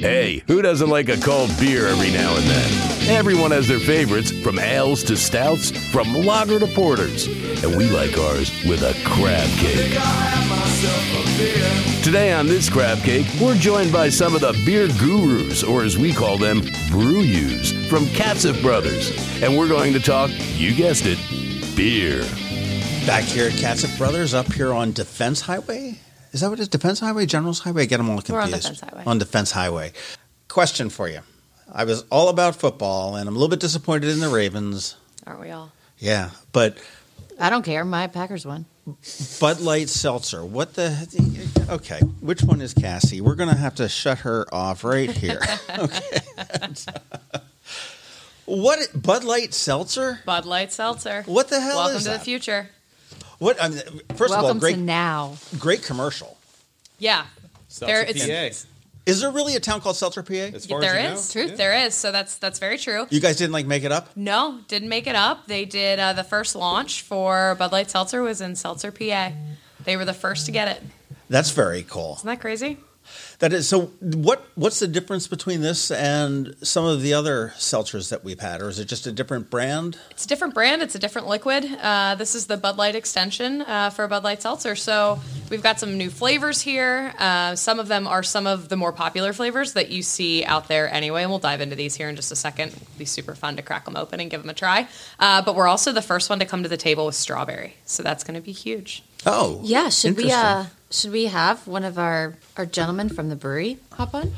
Hey, who doesn't like a cold beer every now and then? Everyone has their favorites, from ales to stouts, from lager to porters. And we like ours with a crab cake. Today on this crab cake, we're joined by some of the beer gurus, or as we call them, brew yous, from Katcef Brothers. And we're going to talk, you guessed it, beer. Back here at Katcef Brothers, up here on Defense Highway. Is that what it is? Defense Highway? General's Highway? I get them all confused. We're on Defense Highway. On Defense Highway. Question for you. I was all about football, and I'm a little bit disappointed in the Ravens. Aren't we all? Yeah, but I don't care. My Packers won. Bud Light Seltzer. What the? Okay, which one is Cassie? We're going to have to shut her off right here. okay. what? Bud Light Seltzer? Bud Light Seltzer. What the hell is that? Welcome is to that? the future. What? I mean, first Welcome of all, great, to now. great commercial. Yeah. There, Seltzer it's, PA. Is there really a town called Seltzer, PA? As far there as is you know. truth. There is. So that's that's very true. You guys didn't like make it up? No, didn't make it up. They did uh, the first launch for Bud Light Seltzer was in Seltzer, PA. They were the first to get it. That's very cool. Isn't that crazy? That is so. What what's the difference between this and some of the other seltzers that we've had, or is it just a different brand? It's a different brand. It's a different liquid. Uh, this is the Bud Light extension uh, for Bud Light Seltzer. So we've got some new flavors here. Uh, some of them are some of the more popular flavors that you see out there anyway. And we'll dive into these here in just a second. It'll be super fun to crack them open and give them a try. Uh, but we're also the first one to come to the table with strawberry. So that's going to be huge. Oh, Yeah, should we uh should we have one of our our gentlemen from the brewery hop on?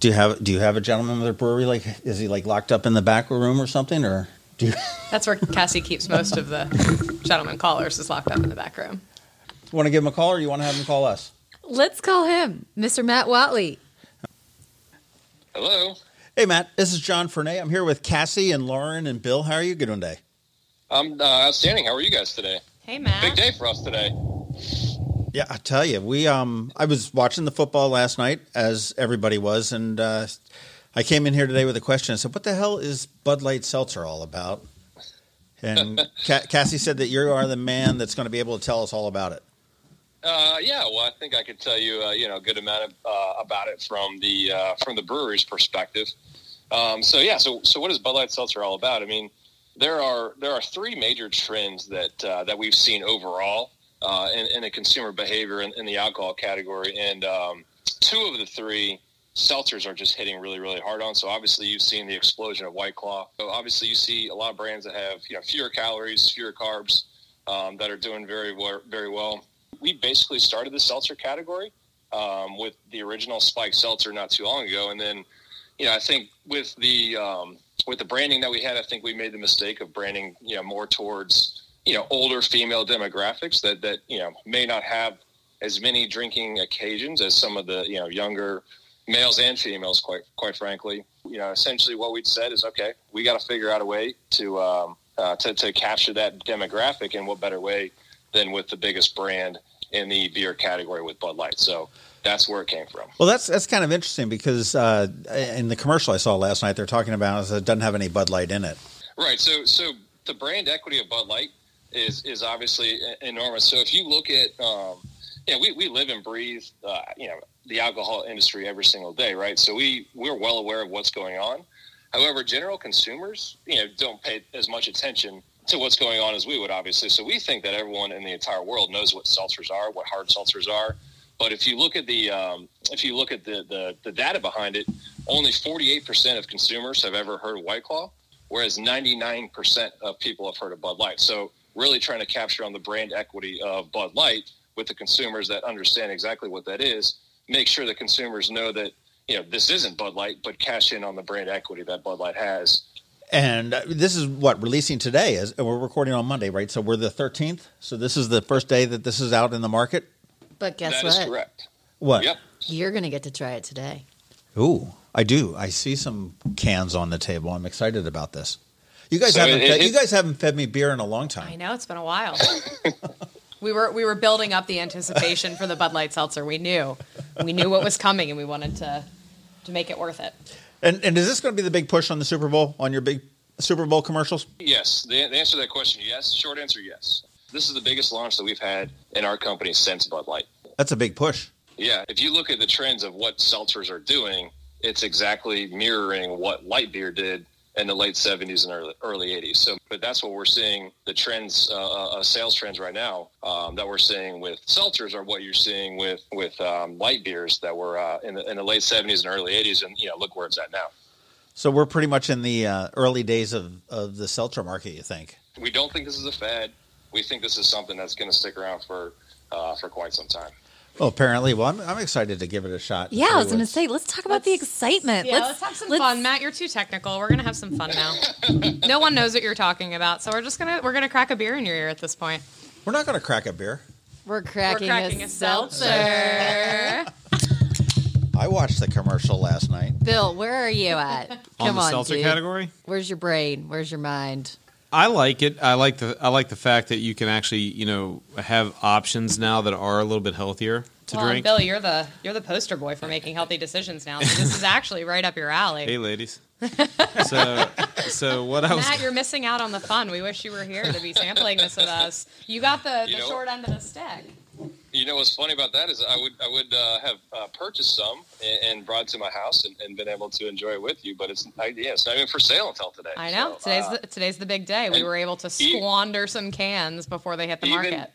Do you have Do you have a gentleman with a brewery? Like, is he like locked up in the back room or something, or do you That's where Cassie keeps most of the gentleman callers is locked up in the back room. want to give him a call, or you want to have him call us? Let's call him Mr. Matt Watley. Hello. Hey, Matt, this is John Fernay. I'm here with Cassie and Lauren and Bill. How are you doing today? I'm uh, outstanding. How are you guys today? Hey, Matt. Big day for us today. Yeah, I tell you, we um, I was watching the football last night, as everybody was, and uh, I came in here today with a question. I said, "What the hell is Bud Light Seltzer all about?" And Ca- Cassie said that you are the man that's going to be able to tell us all about it. Uh, yeah, well, I think I could tell you, uh, you know, a good amount of, uh, about it from the uh, from the brewery's perspective. Um, so yeah, so so what is Bud Light Seltzer all about? I mean, there are there are three major trends that uh, that we've seen overall uh, in, in the consumer behavior in, in the alcohol category, and um, two of the three seltzers are just hitting really really hard on. So obviously you've seen the explosion of White Claw. So obviously you see a lot of brands that have you know fewer calories, fewer carbs um, that are doing very well, very well. We basically started the seltzer category um, with the original Spike Seltzer not too long ago, and then you know I think with the um, with the branding that we had, I think we made the mistake of branding you know more towards you know older female demographics that that you know may not have as many drinking occasions as some of the you know younger males and females quite quite frankly. You know essentially what we'd said is okay we got to figure out a way to um, uh, to, to capture that demographic and what better way than with the biggest brand in the beer category with Bud Light. So that's where it came from Well, that's that's kind of interesting because uh, in the commercial I saw last night, they're talking about it doesn't have any Bud Light in it. Right. So, so the brand equity of Bud Light is is obviously enormous. So, if you look at, um, you know, we, we live and breathe, uh, you know, the alcohol industry every single day, right? So we we're well aware of what's going on. However, general consumers, you know, don't pay as much attention to what's going on as we would, obviously. So we think that everyone in the entire world knows what seltzers are, what hard seltzers are. But if you look at the um, if you look at the, the the data behind it, only 48% of consumers have ever heard of White Claw, whereas 99% of people have heard of Bud Light. So really trying to capture on the brand equity of Bud Light with the consumers that understand exactly what that is, make sure that consumers know that you know this isn't Bud Light, but cash in on the brand equity that Bud Light has. And uh, this is what releasing today. is. we're recording on Monday, right? So we're the thirteenth. So this is the first day that this is out in the market. But guess That is what? correct. What? Yep. You're gonna get to try it today. Ooh, I do. I see some cans on the table. I'm excited about this. You guys So haven't. it- fed, it- you guys haven't fed me beer in a long time. I know it's been a while. we were we were building up the anticipation for the Bud Light Seltzer. We knew we knew what was coming, and we wanted to to make it worth it. And and is this going to be the big push on the Super Bowl on your big Super Bowl commercials? Yes. The, the answer to that question, yes. Short answer, yes. This is the biggest launch that we've had in our company since Bud Light. That's a big push. Yeah, if you look at the trends of what seltzers are doing, it's exactly mirroring what light beer did in the late 70s and early, early 80s. So, but that's what we're seeing. The trends, uh, uh, sales trends right now um, that we're seeing with seltzers are what you're seeing with with um, light beers that were uh, in, the, in the late 70s and early 80s. And you know, look where it's at now. So we're pretty much in the uh, early days of, of the seltzer market. You think? We don't think this is a fad. We think this is something that's going to stick around for uh, for quite some time. Well, apparently. Well, I'm, I'm excited to give it a shot. Yeah, I was going to say, let's talk about the Let's- excitement. Yeah, let's, have some let's- fun. Matt, you're too technical. We're gonna have some fun now. no one knows what you're talking about, so we're just gonna we're gonna crack a beer in your ear at this point. We're not going to crack a beer. We're cracking, we're cracking a, a seltzer. seltzer. I watched the commercial last night. Bill, where are you at? on Come the on, seltzer dude. category. Where's your brain? Where's your mind? I like it. I like the I like the fact that you can actually you know have options now that are a little bit healthier to well, drink. Bill, you're the you're the poster boy for making healthy decisions now. So this is actually right up your alley. Hey, ladies. so so what I was Matt, you're missing out on the fun. We wish you were here to be sampling this with us. You got the, You the know- short end of the stick. You know what's funny about that is I would I would uh, have uh, purchased some and, and brought to my house and, and been able to enjoy it with you, but it's I, yeah, it's not even for sale until today. I know. So, today's uh, the, today's the big day. We were able to e- squander some cans before they hit the Even- market.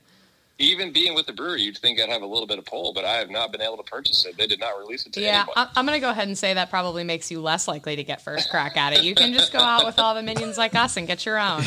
even being with the brewery, you'd think I'd have a little bit of pull, but I have not been able to purchase it. They did not release it to Yeah, anyone. I- I'm going to go ahead and say that probably makes you less likely to get first crack at it. You can just go out with all the minions like us and get your own,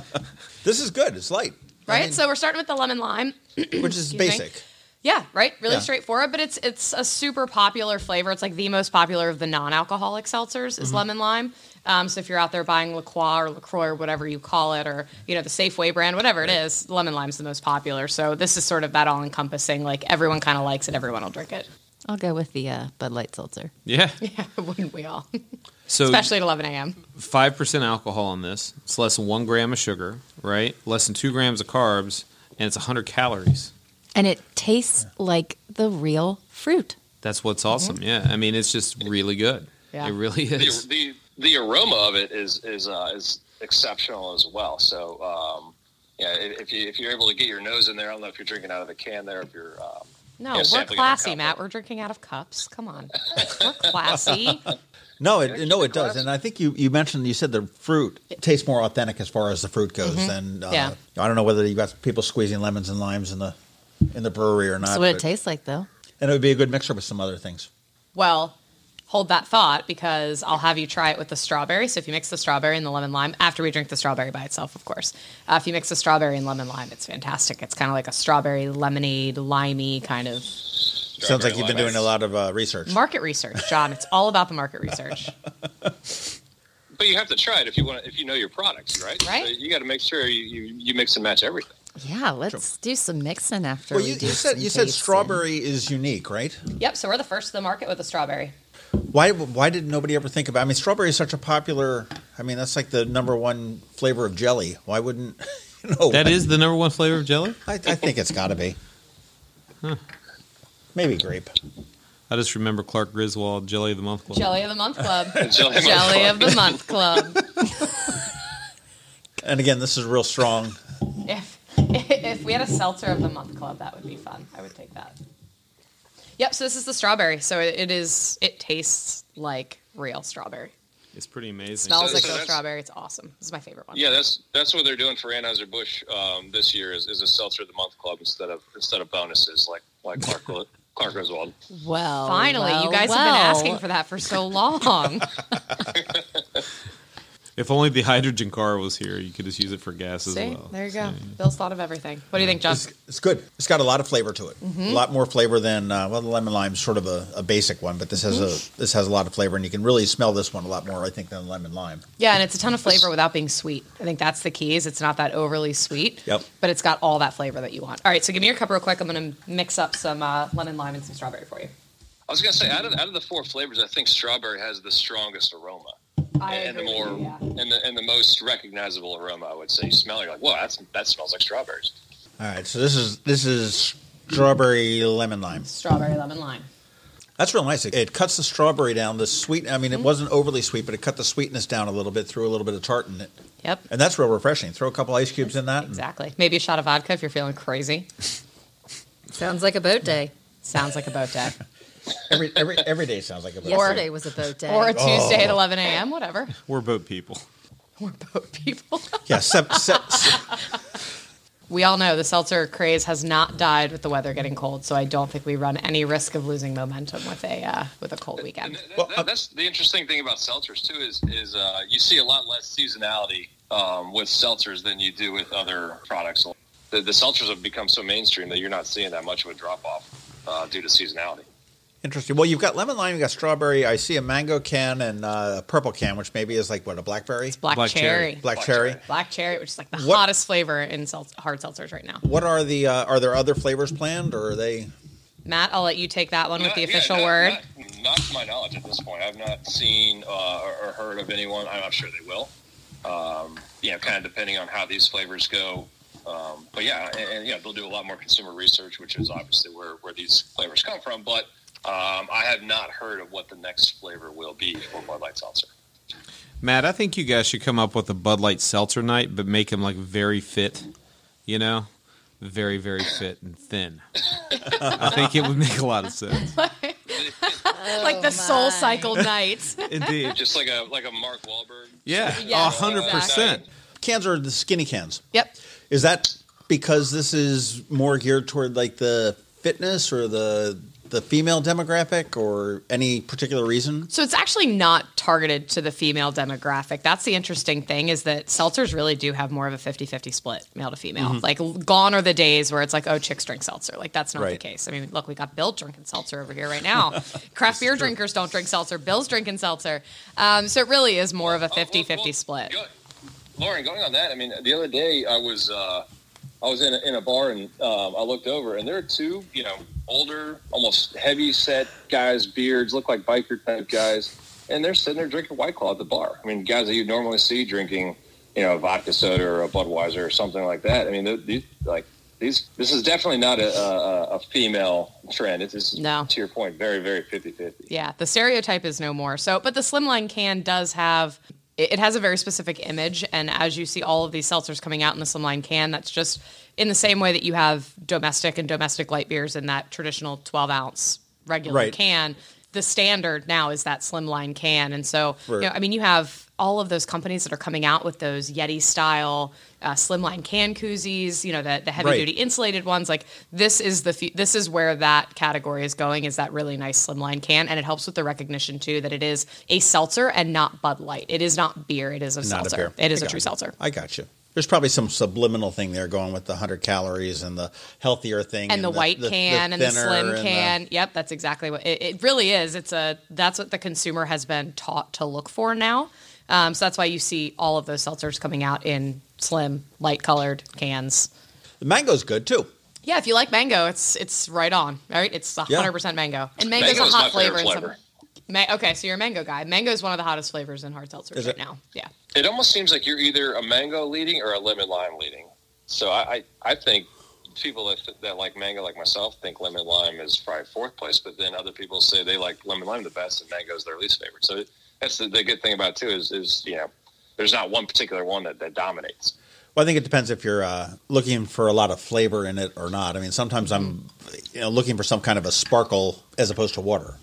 This is good. It's light. I right? mean, so we're starting with the lemon lime. which is me. basic. Yeah, right. Really Yeah. straightforward, but it's it's a super popular flavor. It's like the most popular of the non-alcoholic seltzers is lemon lime. Um, so if you're out there buying La Croix or Lacroix or whatever you call it, or you know the Safeway brand, whatever it is, lemon lime's the most popular. So this is sort of that all-encompassing. Like everyone kind of likes it, everyone will drink it. I'll go with the uh, Bud Light seltzer. yeah. Yeah, wouldn't we all? So Especially at 11 a.m. five percent alcohol on this. It's less than one gram of sugar, right? Less than two grams of carbs, and it's hundred calories. And it tastes like the real fruit. That's what's awesome. Yeah, I mean it's just really good. Yeah. It really is. the the aroma of it is is uh, is exceptional as well. So um, yeah, if if you if you're able to get your nose in there, I don't know if you're drinking out of a can there, if you're um, No, Yeah, we're sampling out of classy. Matt. We're drinking out of cups. Come on, we're classy. No, it, keep no, it it does. And I think you, you mentioned you said the fruit tastes more authentic as far as the fruit goes. And uh, Yeah. I don't know whether you got people squeezing lemons and limes in the in the brewery or not. That's what it tastes like, though. And it would be a good mixer with some other things. Well, hold that thought because I'll have you try it with the strawberry. So if you mix the strawberry and the lemon lime, after we drink the strawberry by itself, of course. Uh, if you mix the strawberry and lemon lime, it's fantastic. It's kind of like a strawberry lemonade, limey kind of Sounds like you've been doing a lot of uh, research. market research, John. It's all about the market research. But you have to try it if you want if you know your products, right? Right. So you got to make sure you, you, you mix and match everything. Yeah, let's do some mixing after well, we you, do you said some you said tasting. strawberry is unique, right? Yep. So we're the first to the market with a strawberry. Why why did nobody ever think about? I mean, strawberry is such a popular. I mean, that's like the number one flavor of jelly. Why wouldn't you know? That is the number one flavor of jelly. I, I think it's got to be. Maybe grape. I just remember Clark Griswold, Jelly of the Month Club. Jelly of the Month Club. Jelly of the Jelly Month of the Month Club. And again, this is real strong. If if we had a seltzer of the month club, that would be fun. I would take that. Yep. So this is the strawberry. So it, it is. It tastes like real strawberry. It's pretty amazing. It Smells So- like so real strawberry. It's awesome. This is my favorite one. Yeah, that's that's what they're doing for Anheuser Busch um, this year is, is a seltzer of the month club instead of instead of bonuses like like Clark Clark Griswold. Well, Finally, well, you guys have been asking for that for so long. If only the hydrogen car was here, you could just use it for gas as See, well. there you go. So, Bill's thought of everything. What do you think, John? It's, it's good. It's got a lot of flavor to it. A lot more flavor than uh, well, the lemon lime's sort of a, a basic one, but this has a this has a lot of flavor, and you can really smell this one a lot more, I think, than lemon lime. Yeah, and it's a ton of flavor without being sweet. I think that's the key. Is it's not that overly sweet. Yep. But it's got all that flavor that you want. All right, so give me your cup real quick. I'm going to mix up some uh, lemon lime and some strawberry for you. I was gonna say out of out of the four flavors, I think strawberry has the strongest aroma and the more and the and the most recognizable aroma. I would say. You smell, it, you're like, whoa, that's that smells like strawberries. All right, so this is this is strawberry lemon lime. Strawberry lemon lime. That's real nice. It, it cuts the strawberry down. The sweet. I mean, Mm-hmm. it wasn't overly sweet, but it cut the sweetness down a little bit. Threw a little bit of tart in it, Yep. and that's real refreshing. Throw a couple ice cubes in that. and- Exactly. Maybe a shot of vodka if you're feeling crazy. Sounds like a boat day. Sounds like a boat day. Every every every day sounds like a boat. Yesterday was a boat day. or a Tuesday Oh. at 11 a.m. Whatever. We're boat people. We're boat people. Yeah, sep, sep, sep- we all know the seltzer craze has not died with the weather getting cold, so I don't think we run any risk of losing momentum with a uh, with a cold weekend. th- th- Well, uh, that's the interesting thing about seltzers too is is uh, you see a lot less seasonality um, with seltzers than you do with other products. The, the seltzers have become so mainstream that you're not seeing that much of a drop off uh, due to seasonality. Interesting. Well, you've got lemon lime, you've got strawberry. I see a mango can and uh, a purple can, which maybe is like what a blackberry, Black, Black cherry. cherry. black, Black cherry. cherry. Black cherry, which is like the What- hottest flavor in sel- hard seltzers right now. What are the? Uh, are there other flavors planned, or are they? Matt, I'll let you take that one with the Not- yeah, official not- word. Not, not to my knowledge at this point. I've not seen uh, or, or heard of anyone. I'm not sure they will. Um, you know, kind of depending on how these flavors go. Um, but yeah, and, and yeah, they'll do a lot more consumer research, which is obviously where, where these flavors come from. But um, I have not heard of what the next flavor will be for Bud Light Seltzer. Matt, I think you guys should come up with a Bud Light seltzer night, but make him like very fit. You know, very very fit and thin. I think it would make a lot of sense. like the Soul Cycle night. Indeed. Just like a like a Mark Wahlberg. Yeah, a Yes, hundred percent. Cans are the skinny cans. yep. Is that because this is more geared toward like the fitness or the the female demographic, or any particular reason? So it's actually not targeted to the female demographic. That's the interesting thing is that seltzers really do have more of a 50-50 split, male to female. Mm-hmm. Like gone are the days where it's like, oh, chicks drink seltzer. Like that's not the case. I mean, look, we got Bill drinking seltzer over here right now. Craft beer drinkers don't drink seltzer. Bill's drinking seltzer. Um, so it really is more of a Oh, well, 50-50 well, split. go- Lauren, going on that, I mean, the other day I was uh, I was in a, in a bar and um, I looked over and there are two, you know, older, almost heavy set guys, beards, look like biker type guys, and they're sitting there drinking White Claw at the bar. I mean, guys that you'd normally see drinking, you know, a vodka soda or a Budweiser or something like that. I mean, these like these. This is definitely not a, a, a female trend. It's just, No. to your point, very very 50-50. Yeah, the stereotype is no more. So, but the slimline can does have it it has a very specific image, and as you see all of these seltzers coming out in the slimline can, that's just in the same way that you have domestic and domestic light beers in that traditional twelve ounce regular Right. can. The standard now is that slimline can, and so you know, I mean, you have all of those companies that are coming out with those Yeti style uh, slimline can koozies. You know, the the heavy Right. duty insulated ones. Like this is the fu- this is where that category is going. Is that really nice slimline can, and it helps with the recognition too that it is a seltzer and not Bud Light. It is not beer. It is a Not seltzer. a beer. It is I a true you. seltzer. I got you. There's probably some subliminal thing there going with the 100 calories and the healthier thing And the white can and the slim and the- can. Yep, that's exactly what it, it really is. It's a that's what the consumer has been taught to look for now. Um, so that's why you see all of those seltzers coming out in slim, light colored cans. the mango's good too. Yeah, if you like mango, it's it's right on. Right, it's Yeah. hundred percent mango, and mango's Mango a hot flavor. in some- flavor. Ma- okay, so you're a mango guy. Mango is one of the hottest flavors in hard seltzers Is right it? now. Yeah. it almost seems like you're either a mango leading or a lemon lime leading. So I, I, I think people that, that like mango, like myself, think lemon lime is probably fourth place. But then other people say they like lemon lime the best, and mango is their least favorite. So that's the, the good thing about it too is is you know there's not one particular one that, that dominates. Well, I think it depends if you're uh, looking for a lot of flavor in it or not. I mean, sometimes I'm, you know, looking for some kind of a sparkle as opposed to water,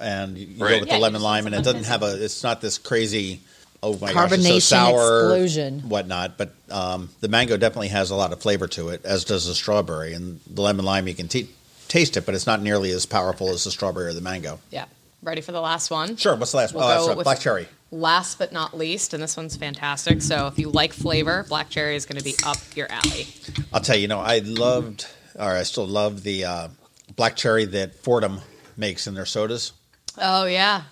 and you, you go with Yeah, the lemon lime, and it doesn't have a. It's not this crazy. Oh my gosh, it's so Carbonation sour, explosion. whatnot. But um, the mango definitely has a lot of flavor to it, as does the strawberry. And the lemon lime, you can t- taste it, but it's not nearly as powerful as the strawberry or the mango. Yeah. Ready for the last one? Sure. What's the last We'll one? Oh, right, black cherry. Last but not least, and this one's fantastic. So if you like flavor, black cherry is going to be up your alley. I'll tell you, you know, I loved, or I still love the uh, black cherry that Fordham makes in their sodas. Oh yeah.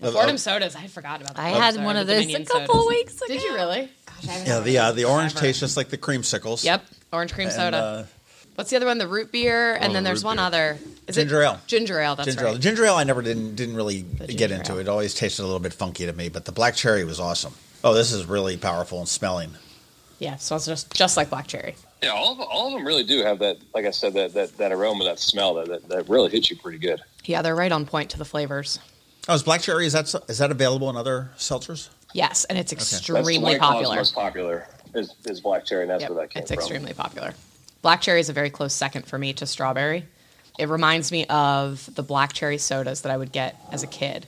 The Of- Fordham of- sodas. I had forgotten about that. I had one of those a couple sodas. weeks ago. Did you really? Gosh, I Yeah, the uh, the orange forever. tastes just like the creamsicles. Yep, orange cream And, soda. What's the other one? The root beer, and Oh, then there's one beer. other. Is Ginger it? ale. Ginger ale. That's ginger right. ale. Ginger ale, I never didn't didn't really get into. ale. It always tasted a little bit funky to me, but the black cherry was awesome. Oh, this is really powerful and smelling. Yeah, so it's just just like black cherry. Yeah, all of, all of them really do have that, like I said, that, that, that aroma, that smell that, that, that really hits you pretty good. Yeah, they're right on point to the flavors. Oh, is black cherry is that is that available in other seltzers? Yes, and it's That's the extremely White popular. Most popular is, is black cherry, and that's Yep, where that came it's from. extremely popular. Black cherry is a very close second for me to strawberry. It reminds me of the black cherry sodas that I would get as a kid.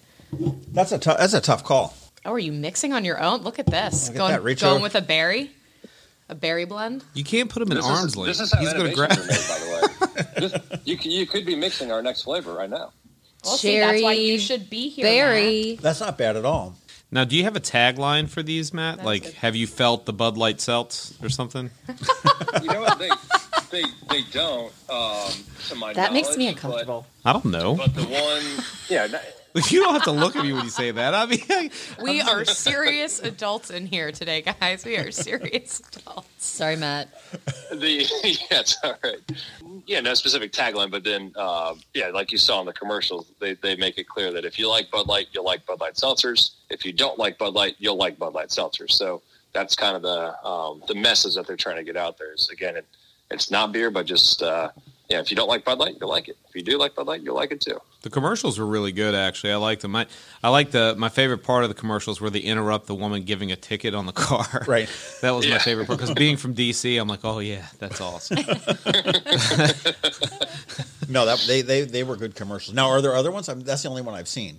That's a tough. That's a tough call. Oh, are you mixing on your own? Look at this. Look at going that. Reach going with a berry, a berry blend. You can't put them in This arm's is, length. this is how He's going to grab. made, by the way. This- you, you could be mixing our next flavor right now. Well, see, that's why you Cherry should be here. Matt. Berry. That's not bad at all. Now, do you have a tagline for these, Matt? That's like, good. have you felt the Bud Light Seltz or something? You know what? They they, they don't. Um, to my That makes me knowledge, uncomfortable. I don't know. But, but the one, yeah, no- You don't have to look at me when you say that. I mean, We are serious adults in here today, guys. We are serious adults. Sorry, Matt. the yeah, it's all right. Yeah, no specific tagline, but then uh, yeah, like you saw in the commercials, they they make it clear that if you like Bud Light, you'll like Bud Light seltzers. If you don't like Bud Light, you'll like Bud Light seltzers. So that's kind of the um, the message that they're trying to get out there. Is again, it, it's not beer, but just uh, yeah, if you don't like Bud Light, you'll like it. If you do like Bud Light, you'll like it too. the commercials were really good. Actually, I liked them. I, I like the my favorite part of the commercials where they interrupt the woman giving a ticket on the car. Right. That was my favorite part because being from DC, I'm like, oh yeah, that's awesome. No, that they, they they were good commercials. Now, are there other ones? I mean, that's the only one I've seen.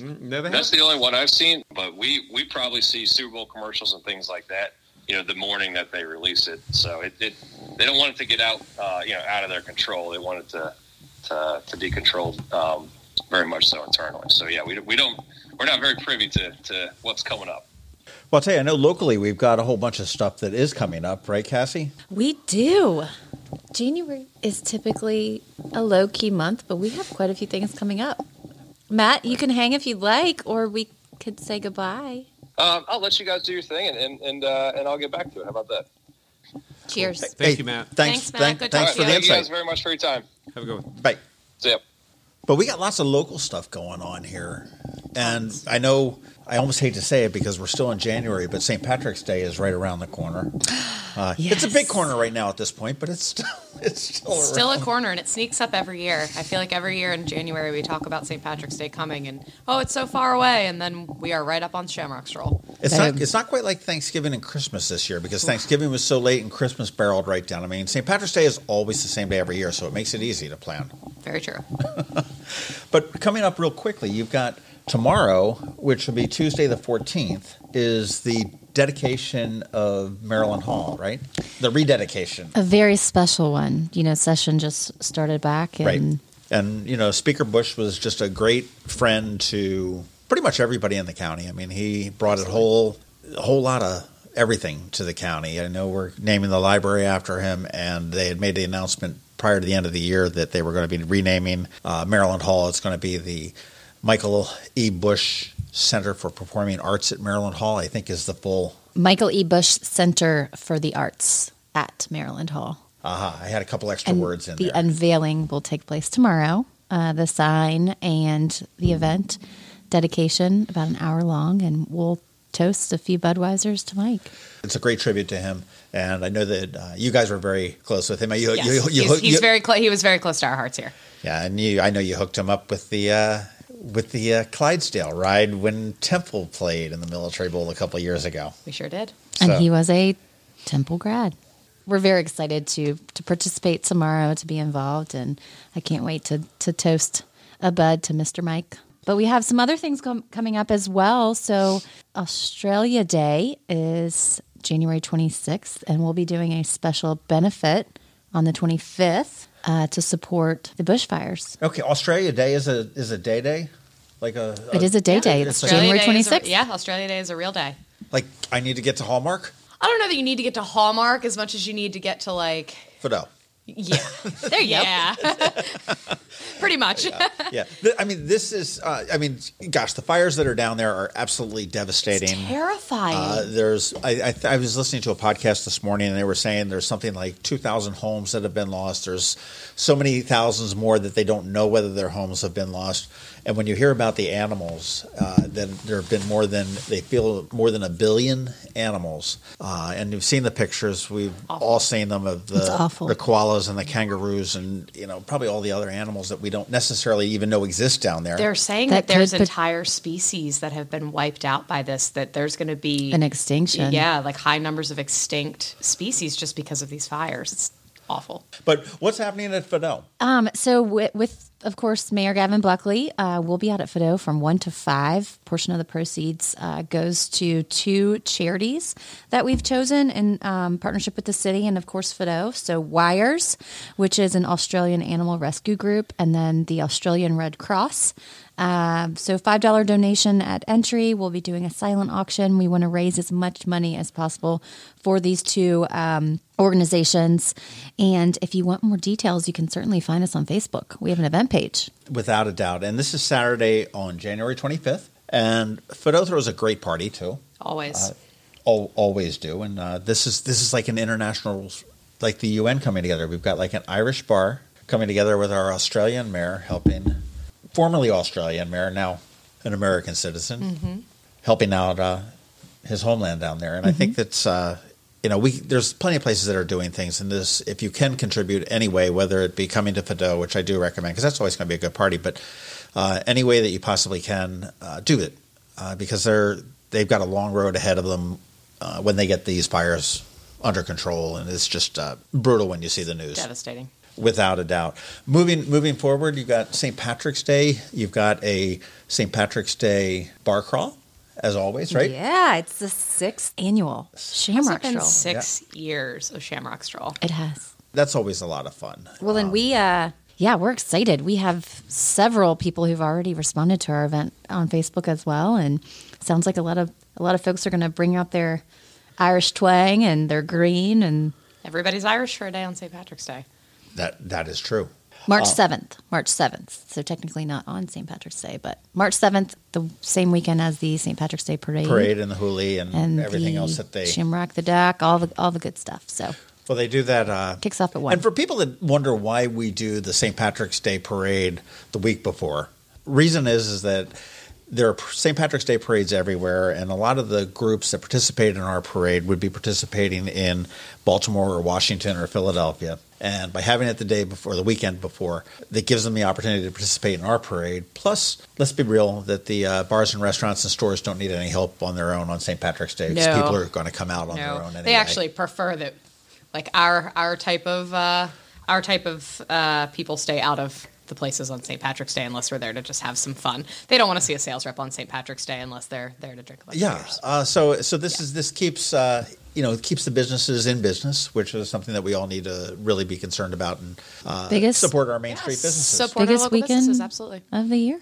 no, they That's the only one I've seen, but we we probably see Super Bowl commercials and things like that. You know, the morning that they release it, so it, it they don't want it to get out, uh, you know, out of their control. They want it to to, to be controlled um, very much so internally. So yeah, we, we don't we're not very privy to, to what's coming up. Well, I'll tell you, I know locally we've got a whole bunch of stuff that is coming up, right, Cassie? We do. January is typically a low key month, but we have quite a few things coming up. Matt, you can hang if you'd like, or we could say goodbye. Um, I'll let you guys do your thing, and and and, uh, and I'll get back to it. How about that? Cheers. Thank Hey, you, Matt. Thanks, Thanks, Matt. thank- Good thanks talking for to the you. Thank you guys very much for your time. Have a good one. Bye. See ya. But we got lots of local stuff going on here. And I know I almost hate to say it because we're still in January, but St. Patrick's Day is right around the corner. Uh, It's a big corner right now at this point, but it's still it's still, Still a corner, and it sneaks up every year. I feel like every year in January we talk about St. Patrick's Day coming, and oh, it's so far away, and then we are right up on Shamrock Stroll. It's not it's not quite like Thanksgiving and Christmas this year because Thanksgiving was so late and Christmas barreled right down. I mean, St. Patrick's Day is always the same day every year, so it makes it easy to plan. Very true. But coming up real quickly, you've got tomorrow, which will be Tuesday the 14th, is the dedication of Maryland Hall, right? The rededication. A very special one. You know, session just started back, and Right. And, you know, Speaker Busch was just a great friend to pretty much everybody in the county. I mean, he brought a whole, a whole lot of everything to the county. I know we're naming the library after him, and they had made the announcement prior to the end of the year that they were going to be renaming uh, Maryland Hall. It's going to be the Michael E. Busch Center for Performing Arts at Maryland Hall, I think is the full. Michael E. Busch Center for the Arts at Maryland Hall. Aha, I had a couple extra And words in the there. unveiling will take place tomorrow. Uh, the sign and the event dedication about an hour long, and we'll toast a few Budweisers to Mike. it's a great tribute to him, and I know that uh, you guys were very close with him. You, Yes. you, you, he's he's very clo- he was very close to our hearts here. Yeah, and you, I know you hooked him up with the uh, with the uh, Clydesdale ride when Temple played in the Military Bowl a couple of years ago. We sure did. And he was a Temple grad. We're very excited to to participate tomorrow, to be involved, and I can't wait to to toast a bud to Mr. Mike. But we have some other things com- coming up as well. So Australia Day is January 26th, and we'll be doing a special benefit on the 25th uh, to support the bushfires. Okay, Australia Day is a is a day day, like a. It is a day day. It's January Day is a- 26th. yeah, Australia Day is a real day. like I need to get to Hallmark. I don't know that you need to get to Hallmark as much as you need to get to like Fado. Yeah. There you yeah. Pretty much. Yeah, Th- I mean this is. Uh, I mean, gosh, the fires that are down there are absolutely devastating. Terrifying. Uh, there's, I, I, I was listening to a podcast this morning, and they were saying there's something like 2,000 homes that have been lost. There's so many thousands more that they don't know whether their homes have been lost. And when you hear about the animals, uh, then there have been more than they feel more than a billion animals. Uh, and you've seen the pictures. We've all seen them of the the koalas and the kangaroos, and you know probably all the other animals that we don't necessarily even know exist down there. They're saying That that, there's could pot- entire species that have been wiped out by this. That there's going to be An extinction. Yeah, like high numbers of extinct species just because of these fires. It's awful. But what's happening at Fado? Um, so with, with of course Mayor Gavin Buckley, uh, we'll be out at Fado from one to five. Portion of the proceeds uh, goes to two charities that we've chosen in um, partnership with the city and of course Fado. So Wires, which is an Australian animal rescue group, and then the Australian Red Cross. Um, so five dollar donation at entry. We'll be doing a silent auction. We want to raise as much money as possible for these two um, organizations. And if you want more details, you can certainly find us on Facebook. We have an event page. Without a doubt. And this is Saturday on January 25th. And Fado throws a great party too. Always. Al always do. And uh, this is this is like an international, like the UN coming together. We've got like an Irish bar coming together with our Australian mayor helping, formerly Australian mayor, now an American citizen, helping out uh, his homeland down there. And I think that's uh, you know we there's plenty of places that are doing things. And this, if you can contribute anyway, whether it be coming to Fado, which I do recommend because that's always going to be a good party, but uh, any way that you possibly can, uh, do it uh, because they're they've got a long road ahead of them uh, when they get these fires under control, and it's just uh, brutal when you see the news. Devastating. Without a doubt. Moving moving forward, you've got St. Patrick's Day. You've got a St. Patrick's Day bar crawl, as always, right? Yeah, it's the sixth annual Has Shamrock it been Stroll. six years of Shamrock Stroll? It has. That's always a lot of fun. Well, and we, uh, yeah, we're excited. We have several people who've already responded to our event on Facebook as well, and sounds like a lot of a lot of folks are going to bring out their Irish twang and their green and Everybody's Irish for a day on St. Patrick's Day. That that is true. March seventh, March seventh. So technically not on St. Patrick's Day, but March seventh, the same weekend as the St. Patrick's Day parade, Parade and the hoolie and, and everything else that they Shamrock the Dock, all the all the good stuff. So well they do that. Uh, kicks off at one. And for people that wonder why we do the St. Patrick's Day parade the week before, reason is is that there are St. Patrick's Day parades everywhere, and a lot of the groups that participate in our parade would be participating in Baltimore or Washington or Philadelphia. And by having it the day before, the weekend before, that gives them the opportunity to participate in our parade. Plus, let's be real that the uh, bars and restaurants and stores don't need any help on their own on St. Patrick's Day because No. people are going to come out on their own anyway. they actually prefer that, like our our type of uh, our type of uh, people stay out of the places on St. Patrick's Day unless we're there to just have some fun. They don't want to see a sales rep on St. Patrick's Day unless they're there to drink. Like Yeah. Uh, so so this is this keeps uh, you know it keeps the businesses in business, which is something that we all need to really be concerned about and uh, Biggest- support our Main Street businesses. Support our Biggest local weekend businesses, absolutely. of the year.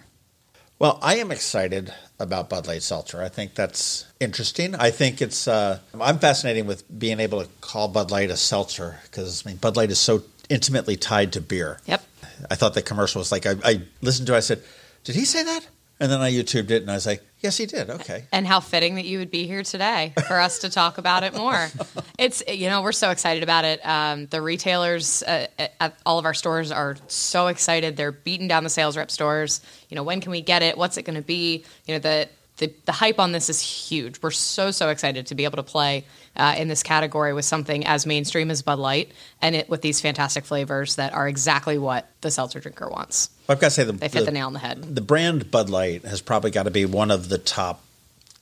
Well, I am excited about Bud Light Seltzer. I think that's interesting. I think it's uh, I'm fascinated with being able to call Bud Light a seltzer because I mean Bud Light is so intimately tied to beer. Yep. I thought the commercial was like I, I listened to. it, I said, "Did he say that?" And then I YouTubed it, and I was like, "Yes, he did." Okay. And how fitting that you would be here today for us to talk about it more. It's you know we're so excited about it. Um, the retailers uh, at all of our stores are so excited. They're beating down the sales rep stores. You know when can we get it? What's it going to be? You know the, the the hype on this is huge. We're so so excited to be able to play uh, in this category with something as mainstream as Bud Light, and it with these fantastic flavors that are exactly what the seltzer drinker wants. I've got to say the They fit the nail on the head. The brand Bud Light has probably got to be one of the top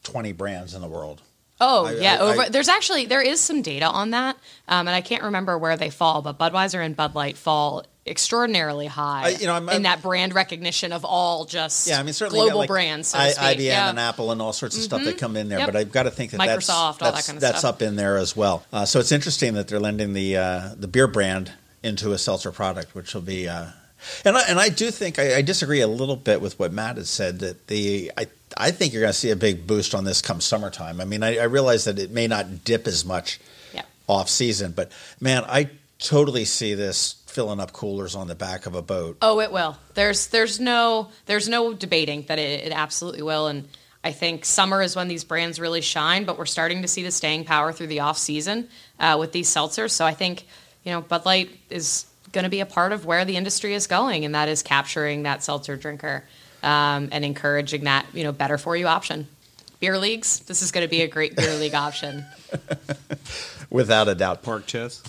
twenty brands in the world. Oh I- yeah, I- over I- there's actually there is some data on that, um, and I can't remember where they fall, but Budweiser and Bud Light fall extraordinarily high I- you know, I'm- I'm- in that brand recognition of all just Yeah, I mean certainly global like, brands, so I. IBM yeah. Mm-hmm. and Apple and all sorts of stuff that come in there. Yep. But I've got to think that that's, Microsoft, all that kind of that's stuff. up in there as well. Uh, so it's interesting that they're lending the uh, the beer brand into a seltzer product, which will be. Uh, and I, and I do think I, I disagree a little bit with what Matt has said that the I I think you're going to see a big boost on this come summertime. I mean I, I realize that it may not dip as much Yeah. off season, but man, I totally see this filling up coolers on the back of a boat. Oh, it will. There's there's no there's no debating that it, it absolutely will, and I think summer is when these brands really shine. But we're starting to see the staying power through the off season uh, with these seltzers. So I think you know Bud Light is going to be a part of where the industry is going, and that is capturing that seltzer drinker um, and encouraging that you know better for you option. Beer leagues. This is going to be a great beer league option. Without a doubt. Park chess.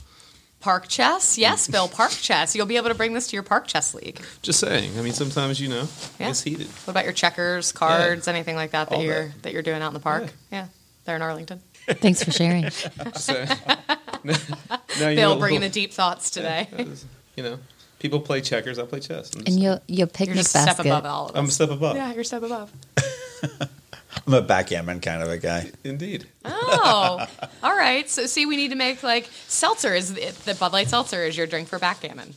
Park chess, yes, Bill. Park chess. You'll be able to bring this to your park chess league. Just saying. I mean, sometimes you know Yeah. it's heated. What about your checkers, cards, anything like that that All you're that. that you're doing out in the park? Yeah, there in Arlington. Thanks for sharing. Just saying. No, you Bill know, bringing the deep thoughts today. You know, people play checkers. I play chess. I'm, And just- your your You're picnic just a step above all of I'm a step above. Yeah, you're a step above. I'm a backgammon kind of a guy. Indeed. Oh, all right. So, see, we need to make like seltzer is the, the Bud Light seltzer is your drink for backgammon.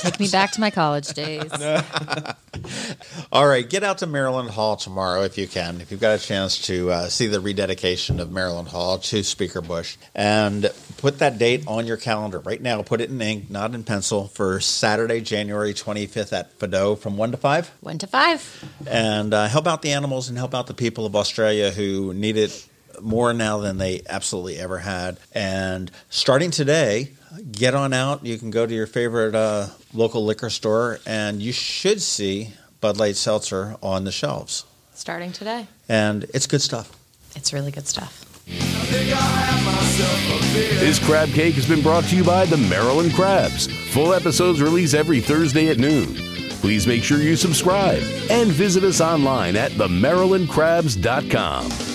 Take me back to my college days. All right, get out to Maryland Hall tomorrow if you can. If you've got a chance to uh, see the rededication of Maryland Hall to Speaker Busch, and put that date on your calendar right now. Put it in ink, not in pencil, for Saturday, January 25th at Fado from one to five. One to five. and uh, help out the animals and help out the people of Australia who need it more now than they absolutely ever had. And starting today, get on out. You can go to your favorite uh, local liquor store, and you should see Bud Light Seltzer on the shelves. Starting today. And it's good stuff. It's really good stuff. This crab cake has been brought to you by the Maryland Crabs. Full episodes release every Thursday at noon. Please make sure you subscribe and visit us online at themarylandcrabs.com.